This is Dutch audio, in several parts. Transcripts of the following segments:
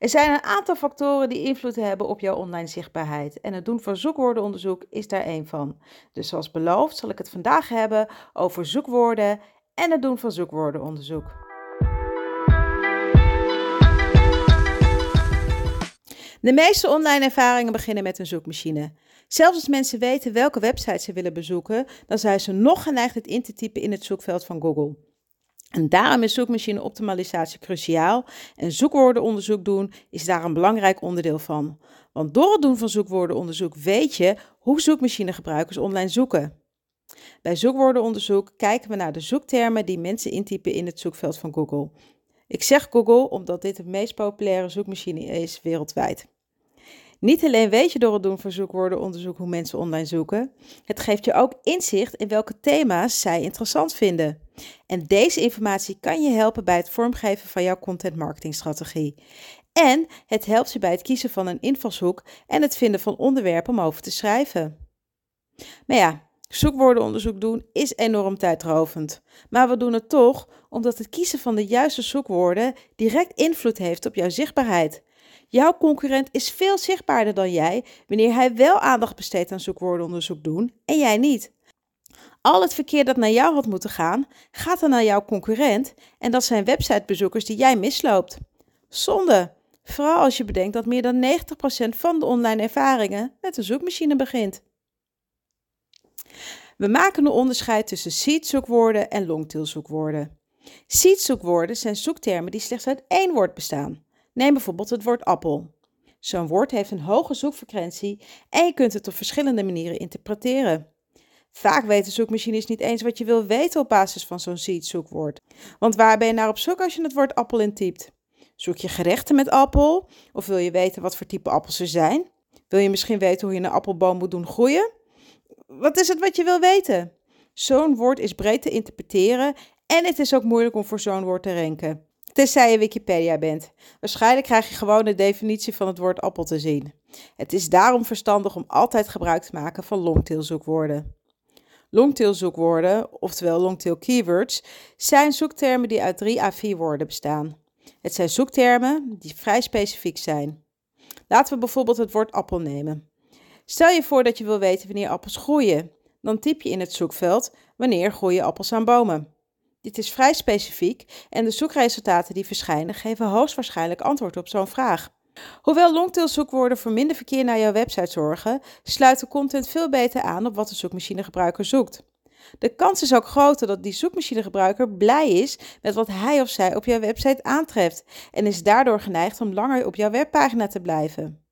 Er zijn een aantal factoren die invloed hebben op jouw online zichtbaarheid en het doen van zoekwoordenonderzoek is daar één van. Dus zoals beloofd zal ik het vandaag hebben over zoekwoorden en het doen van zoekwoordenonderzoek. De meeste online ervaringen beginnen met een zoekmachine. Zelfs als mensen weten welke website ze willen bezoeken, dan zijn ze nog geneigd het in te typen in het zoekveld van Google. En daarom is zoekmachine optimalisatie cruciaal en zoekwoordenonderzoek doen is daar een belangrijk onderdeel van. Want door het doen van zoekwoordenonderzoek weet je hoe zoekmachinegebruikers online zoeken. Bij zoekwoordenonderzoek kijken we naar de zoektermen die mensen intypen in het zoekveld van Google. Ik zeg Google omdat dit de meest populaire zoekmachine is wereldwijd. Niet alleen weet je door het doen van zoekwoordenonderzoek hoe mensen online zoeken, het geeft je ook inzicht in welke thema's zij interessant vinden. En deze informatie kan je helpen bij het vormgeven van jouw content marketingstrategie. En het helpt je bij het kiezen van een invalshoek en het vinden van onderwerpen om over te schrijven. Maar ja, zoekwoordenonderzoek doen is enorm tijdrovend. Maar we doen het toch omdat het kiezen van de juiste zoekwoorden direct invloed heeft op jouw zichtbaarheid. Jouw concurrent is veel zichtbaarder dan jij wanneer hij wel aandacht besteedt aan zoekwoordenonderzoek doen en jij niet. Al het verkeer dat naar jou had moeten gaan, gaat dan naar jouw concurrent en dat zijn websitebezoekers die jij misloopt. Zonde, vooral als je bedenkt dat meer dan 90% van de online ervaringen met een zoekmachine begint. We maken een onderscheid tussen seed-zoekwoorden en longtail-zoekwoorden. Seed-zoekwoorden zijn zoektermen die slechts uit één woord bestaan. Neem bijvoorbeeld het woord appel. Zo'n woord heeft een hoge zoekfrequentie en je kunt het op verschillende manieren interpreteren. Vaak weten zoekmachines niet eens wat je wil weten op basis van zo'n seed-zoekwoord. Want waar ben je naar op zoek als je het woord appel intypt? Zoek je gerechten met appel? Of wil je weten wat voor type appels er zijn? Wil je misschien weten hoe je een appelboom moet doen groeien? Wat is het wat je wil weten? Zo'n woord is breed te interpreteren en het is ook moeilijk om voor zo'n woord te renken. Tenzij je Wikipedia bent. Waarschijnlijk krijg je gewoon de definitie van het woord appel te zien. Het is daarom verstandig om altijd gebruik te maken van longtail zoekwoorden. Longtail zoekwoorden, oftewel longtail keywords, zijn zoektermen die uit drie à vier woorden bestaan. Het zijn zoektermen die vrij specifiek zijn. Laten we bijvoorbeeld het woord appel nemen. Stel je voor dat je wil weten wanneer appels groeien. Dan typ je in het zoekveld wanneer groeien appels aan bomen. Dit is vrij specifiek en de zoekresultaten die verschijnen geven hoogstwaarschijnlijk antwoord op zo'n vraag. Hoewel longtail zoekwoorden voor minder verkeer naar jouw website zorgen, sluit de content veel beter aan op wat de zoekmachinegebruiker zoekt. De kans is ook groter dat die zoekmachinegebruiker blij is met wat hij of zij op jouw website aantreft en is daardoor geneigd om langer op jouw webpagina te blijven.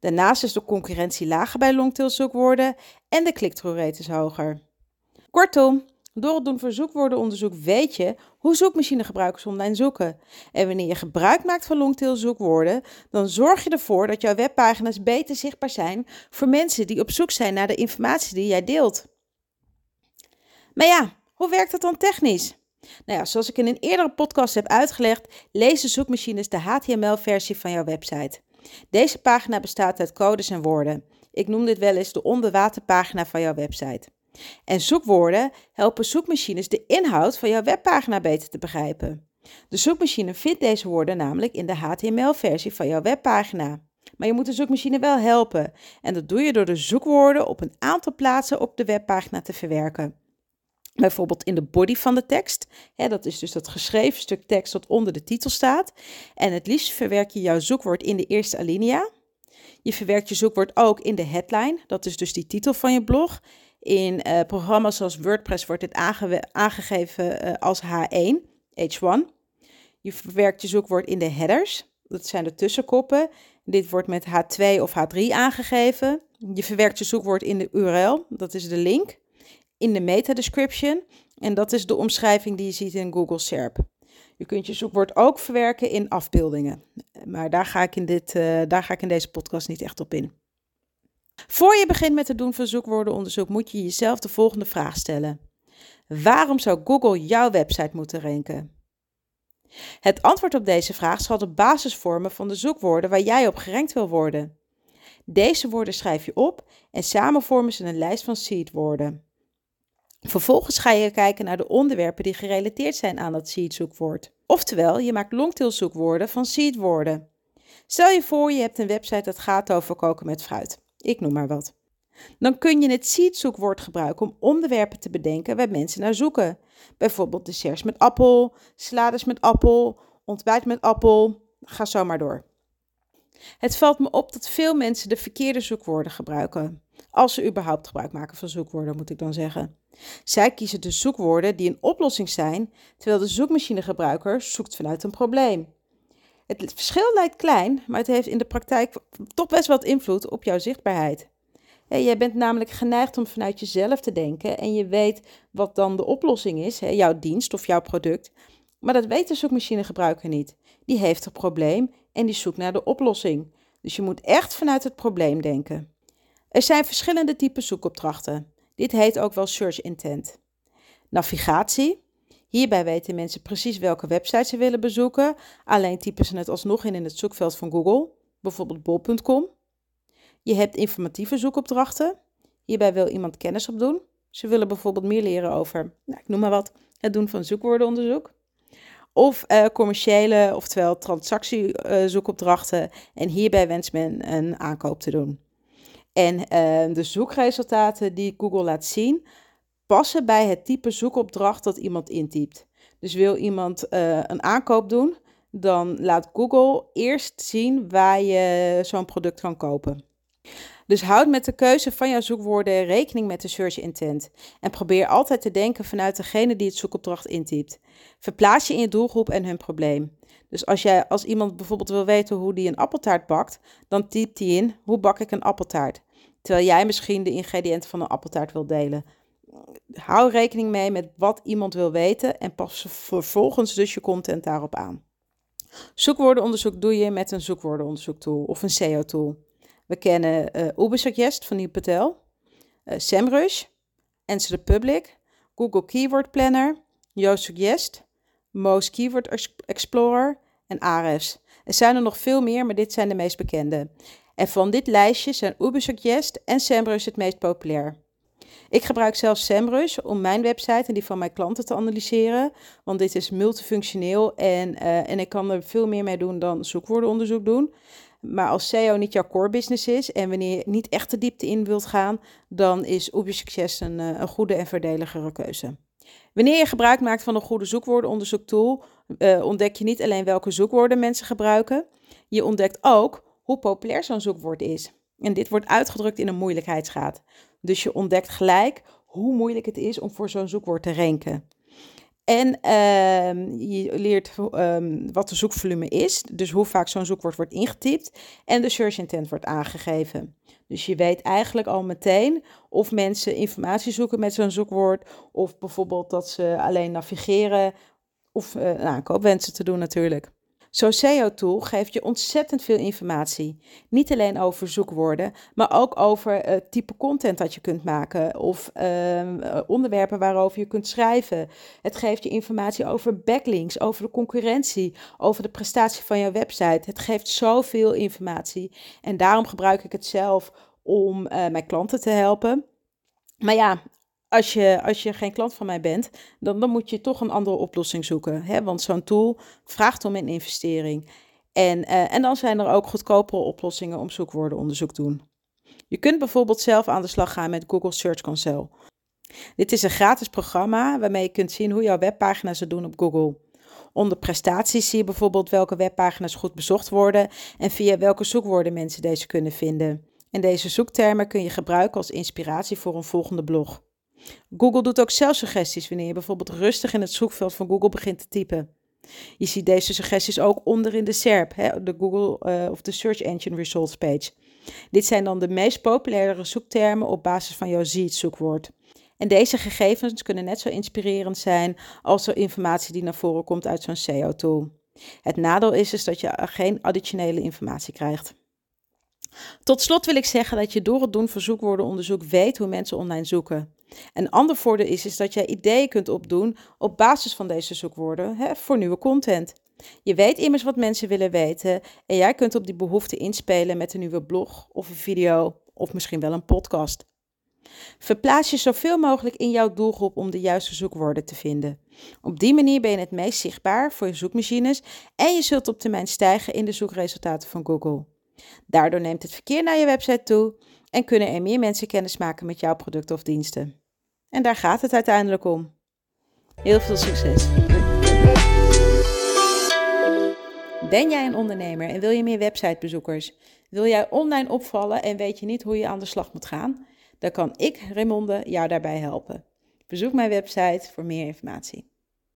Daarnaast is de concurrentie lager bij longtail zoekwoorden en de click-through rate is hoger. Kortom, door het doen van zoekwoordenonderzoek weet je hoe zoekmachinegebruikers online zoeken. En wanneer je gebruik maakt van longtail zoekwoorden, dan zorg je ervoor dat jouw webpagina's beter zichtbaar zijn voor mensen die op zoek zijn naar de informatie die jij deelt. Maar ja, hoe werkt dat dan technisch? Nou ja, zoals ik in een eerdere podcast heb uitgelegd, lezen zoekmachines de HTML-versie van jouw website. Deze pagina bestaat uit codes en woorden. Ik noem dit wel eens de onderwaterpagina van jouw website. En zoekwoorden helpen zoekmachines de inhoud van jouw webpagina beter te begrijpen. De zoekmachine vindt deze woorden namelijk in de HTML-versie van jouw webpagina. Maar je moet de zoekmachine wel helpen. En dat doe je door de zoekwoorden op een aantal plaatsen op de webpagina te verwerken. Bijvoorbeeld in de body van de tekst. dat is dus dat geschreven stuk tekst dat onder de titel staat. En het liefst verwerk je jouw zoekwoord in de eerste alinea. Je verwerkt je zoekwoord ook in de headline. Dat is dus die titel van je blog. In uh, programma's zoals WordPress wordt dit aangegeven uh, als H1, H1. Je verwerkt je zoekwoord in de headers, dat zijn de tussenkoppen. Dit wordt met H2 of H3 aangegeven. Je verwerkt je zoekwoord in de URL, dat is de link. In de meta description, en dat is de omschrijving die je ziet in Google SERP. Je kunt je zoekwoord ook verwerken in afbeeldingen, maar daar ga ik in, dit, uh, daar ga ik in deze podcast niet echt op in. Voor je begint met het doen van zoekwoordenonderzoek moet je jezelf de volgende vraag stellen. Waarom zou Google jouw website moeten ranken? Het antwoord op deze vraag zal de basis vormen van de zoekwoorden waar jij op gerankt wil worden. Deze woorden schrijf je op en samen vormen ze een lijst van seedwoorden. Vervolgens ga je kijken naar de onderwerpen die gerelateerd zijn aan dat seed zoekwoord. Oftewel, je maakt longtail zoekwoorden van seedwoorden. Stel je voor, je hebt een website dat gaat over koken met fruit. Ik noem maar wat. Dan kun je het seed-zoekwoord gebruiken om onderwerpen te bedenken waar mensen naar zoeken. Bijvoorbeeld desserts met appel, salades met appel, ontbijt met appel. Ga zo maar door. Het valt me op dat veel mensen de verkeerde zoekwoorden gebruiken. Als ze überhaupt gebruik maken van zoekwoorden, moet ik dan zeggen. Zij kiezen de zoekwoorden die een oplossing zijn, terwijl de zoekmachinegebruiker zoekt vanuit een probleem. Het verschil lijkt klein, maar het heeft in de praktijk toch best wat invloed op jouw zichtbaarheid. Jij bent namelijk geneigd om vanuit jezelf te denken en je weet wat dan de oplossing is, jouw dienst of jouw product. Maar dat weet de zoekmachinegebruiker niet. Die heeft een probleem en die zoekt naar de oplossing. Dus je moet echt vanuit het probleem denken. Er zijn verschillende typen zoekopdrachten. Dit heet ook wel search intent. Navigatie. Hierbij weten mensen precies welke website ze willen bezoeken, alleen typen ze het alsnog in in het zoekveld van Google, bijvoorbeeld bol.com. Je hebt informatieve zoekopdrachten. Hierbij wil iemand kennis opdoen. Ze willen bijvoorbeeld meer leren over, nou, ik noem maar wat, het doen van zoekwoordenonderzoek. Of uh, commerciële, oftewel transactiezoekopdrachten. en hierbij wenst men een aankoop te doen. En uh, de zoekresultaten die Google laat zien, passen bij het type zoekopdracht dat iemand intypt. Dus wil iemand uh, een aankoop doen, dan laat Google eerst zien waar je zo'n product kan kopen. Dus houd met de keuze van jouw zoekwoorden rekening met de search intent. En probeer altijd te denken vanuit degene die het zoekopdracht intypt. Verplaats je in je doelgroep en hun probleem. Dus als, jij, als iemand bijvoorbeeld wil weten hoe die een appeltaart bakt, dan typt hij in: hoe bak ik een appeltaart? Terwijl jij misschien de ingrediënten van een appeltaart wil delen. Hou rekening mee met wat iemand wil weten en pas vervolgens dus je content daarop aan. Zoekwoordenonderzoek doe je met een zoekwoordenonderzoektool of een SEO-tool. We kennen uh, Ubersuggest van Neil Patel, uh, SEMrush, Answer the Public, Google Keyword Planner, YoSuggest, Most Keyword Explorer en Ahrefs. Er zijn er nog veel meer, maar dit zijn de meest bekende. En van dit lijstje zijn Ubersuggest en SEMrush het meest populair. Ik gebruik zelf SEMrush om mijn website en die van mijn klanten te analyseren. Want dit is multifunctioneel en, uh, en ik kan er veel meer mee doen dan zoekwoordenonderzoek doen. Maar als SEO niet jouw core business is en wanneer je niet echt de diepte in wilt gaan, dan is Uber Success een, eh, een goede en verdedigere keuze. Wanneer je gebruik maakt van een goede zoekwoordenonderzoektool, uh, ontdek je niet alleen welke zoekwoorden mensen gebruiken, je ontdekt ook hoe populair zo'n zoekwoord is. En dit wordt uitgedrukt in een moeilijkheidsgraad. Dus je ontdekt gelijk hoe moeilijk het is om voor zo'n zoekwoord te ranken. En ehm, je leert um, wat de zoekvolume is, dus hoe vaak zo'n zoekwoord wordt ingetypt. En de search intent wordt aangegeven. Dus je weet eigenlijk al meteen of mensen informatie zoeken met zo'n zoekwoord. Of bijvoorbeeld dat ze alleen navigeren. Of uh, nou, koopwensen te doen natuurlijk. Zo'n SEO-tool geeft je ontzettend veel informatie. Niet alleen over zoekwoorden, maar ook over het type content dat je kunt maken of uh, onderwerpen waarover je kunt schrijven. Het geeft je informatie over backlinks, over de concurrentie, over de prestatie van je website. Het geeft zoveel informatie en daarom gebruik ik het zelf om uh, mijn klanten te helpen. Maar ja, als je, als je geen klant van mij bent, dan, dan moet je toch een andere oplossing zoeken. Hè? Want zo'n tool vraagt om een investering. En, uh, en dan zijn er ook goedkopere oplossingen om zoekwoordenonderzoek te doen. Je kunt bijvoorbeeld zelf aan de slag gaan met Google Search Console. Dit is een gratis programma waarmee je kunt zien hoe jouw webpagina's het doen op Google. Onder prestaties zie je bijvoorbeeld welke webpagina's goed bezocht worden en via welke zoekwoorden mensen deze kunnen vinden. En deze zoektermen kun je gebruiken als inspiratie voor een volgende blog. Google doet ook zelfsuggesties wanneer je bijvoorbeeld rustig in het zoekveld van Google begint te typen. Je ziet deze suggesties ook onder in de SERP, hè, de Google uh, of de Search Engine Results page. Dit zijn dan de meest populaire zoektermen op basis van jouw ZEED-zoekwoord. En deze gegevens kunnen net zo inspirerend zijn als de informatie die naar voren komt uit zo'n SEO-tool. Het nadeel is dus dat je geen additionele informatie krijgt. Tot slot wil ik zeggen dat je door het doen van zoekwoordenonderzoek weet hoe mensen online zoeken. Een ander voordeel is, is dat jij ideeën kunt opdoen op basis van deze zoekwoorden hè, voor nieuwe content. Je weet immers wat mensen willen weten en jij kunt op die behoefte inspelen met een nieuwe blog of een video of misschien wel een podcast. Verplaats je zoveel mogelijk in jouw doelgroep om de juiste zoekwoorden te vinden. Op die manier ben je het meest zichtbaar voor je zoekmachines en je zult op termijn stijgen in de zoekresultaten van Google. Daardoor neemt het verkeer naar je website toe en kunnen er meer mensen kennis maken met jouw producten of diensten. En daar gaat het uiteindelijk om. Heel veel succes! Ben jij een ondernemer en wil je meer websitebezoekers? Wil jij online opvallen en weet je niet hoe je aan de slag moet gaan? Dan kan ik, Raymonde, jou daarbij helpen. Bezoek mijn website voor meer informatie.